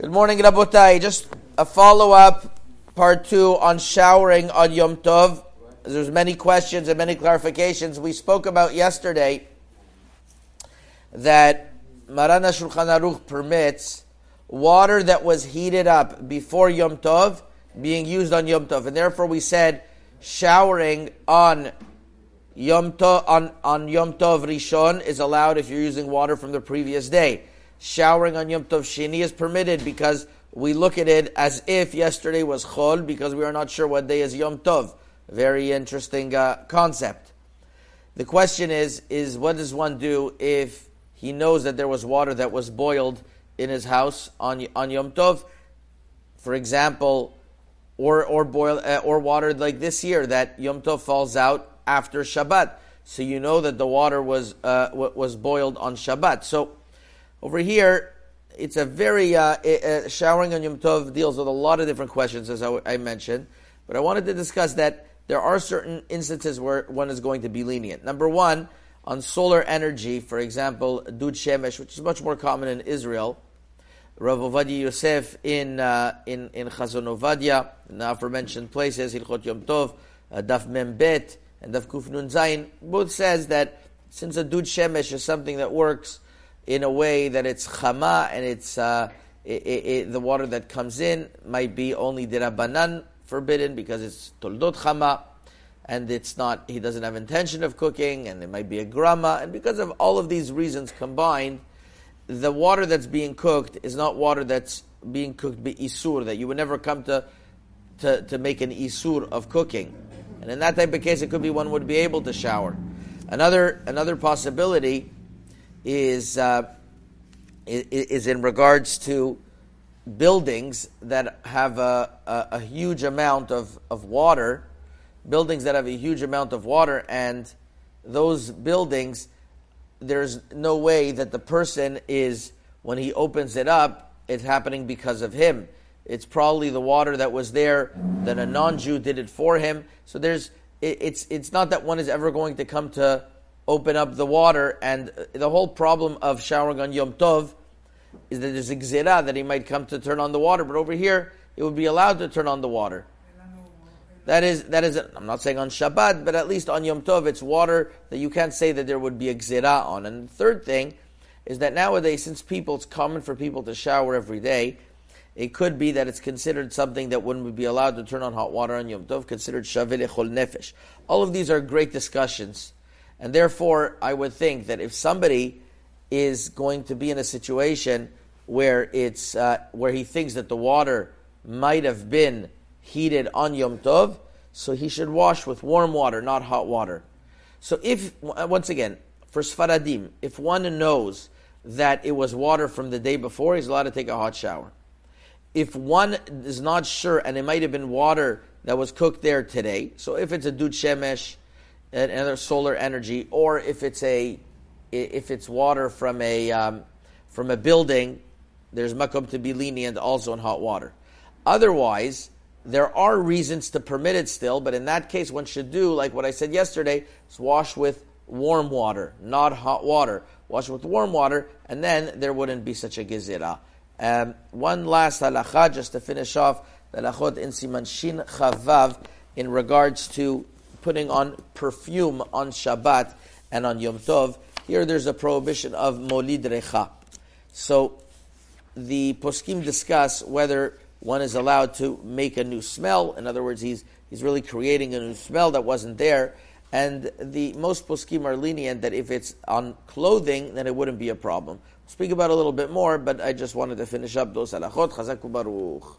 Good morning, Rabotai. Just a follow up, part two on showering on Yom Tov. There's many questions and many clarifications. We spoke about yesterday that Marana Shulchan Aruch permits water that was heated up before Yom Tov being used on Yom Tov, and therefore we said showering on Yom Tov on, on Yom Tov Rishon is allowed if you're using water from the previous day showering on Yom Tov Sheni is permitted because we look at it as if yesterday was Chol because we are not sure what day is Yom Tov. Very interesting uh, concept. The question is, is what does one do if he knows that there was water that was boiled in his house on, on Yom Tov? For example, or, or boil, uh, or water like this year that Yom Tov falls out after Shabbat. So you know that the water was, uh, was boiled on Shabbat. So over here, it's a very uh, uh, showering on Yom Tov deals with a lot of different questions, as I, I, mentioned. But I wanted to discuss that there are certain instances where one is going to be lenient. Number one, on solar energy, for example, Dud Shemesh, which is much more common in Israel. Rav Ovadia Yosef in uh, in in Chazon Ovadia, in the aforementioned places, Hilchot Yom Tov, uh, Daf Mem Bet, and Daf Kuf Nun Zayin, both says that since a Dud Shemesh is something that works in a way that it's chama and it's uh, it, it, the water that comes in might be only dirabanan forbidden because it's toldot chama and it's not he doesn't have intention of cooking and it might be a grama. And because of all of these reasons combined the water that's being cooked is not water that's being cooked by isur that you would never come to, to to make an isur of cooking. And in that type of case it could be one would be able to shower. Another another possibility is uh, is in regards to buildings that have a, a, a, huge amount of, of water, buildings that have a huge amount of water, and those buildings, there's no way that the person is, when he opens it up, it's happening because of him. It's probably the water that was there that a non Jew did it for him. So there's, it, it's, it's not that one is ever going to come to open up the water, and the whole problem of showering on Yom Tov is that there's a gzira that he might come to turn on the water, but over here it would be allowed to turn on the water. That is, that is. I'm not saying on Shabbat, but at least on Yom Tov, it's water that you can't say that there would be a gzira on. And the third thing is that nowadays, since people, it's common for people to shower every day, it could be that it's considered something that wouldn't be allowed to turn on hot water on Yom Tov, considered shaveh lechol nefesh. All of these are great discussions and therefore, I would think that if somebody is going to be in a situation where it's uh, where he thinks that the water might have been heated on Yom Tov, so he should wash with warm water, not hot water. So if once again, for Sfaradim, if one knows that it was water from the day before, he's allowed to take a hot shower. If one is not sure, and it might have been water that was cooked there today, so if it's a dud shemesh, another solar energy, or if it's a if it's water from a um, from a building, there's makom to be lenient also in hot water. Otherwise, there are reasons to permit it still, but in that case, one should do like what I said yesterday: is wash with warm water, not hot water. Wash with warm water, and then there wouldn't be such a gezira. Um, one last halacha, just to finish off the halachot in Siman Shin Chavav in regards to putting on perfume on Shabbat and on Yom Tov. Here there's a prohibition of molid recha. So the poskim discuss whether one is allowed to make a new smell. In other words, he's he's really creating a new smell that wasn't there. And the most poskim are lenient that if it's on clothing, then it wouldn't be a problem. Speak about a little bit more, but I just wanted to finish up those halachot. Chazak uvaruch.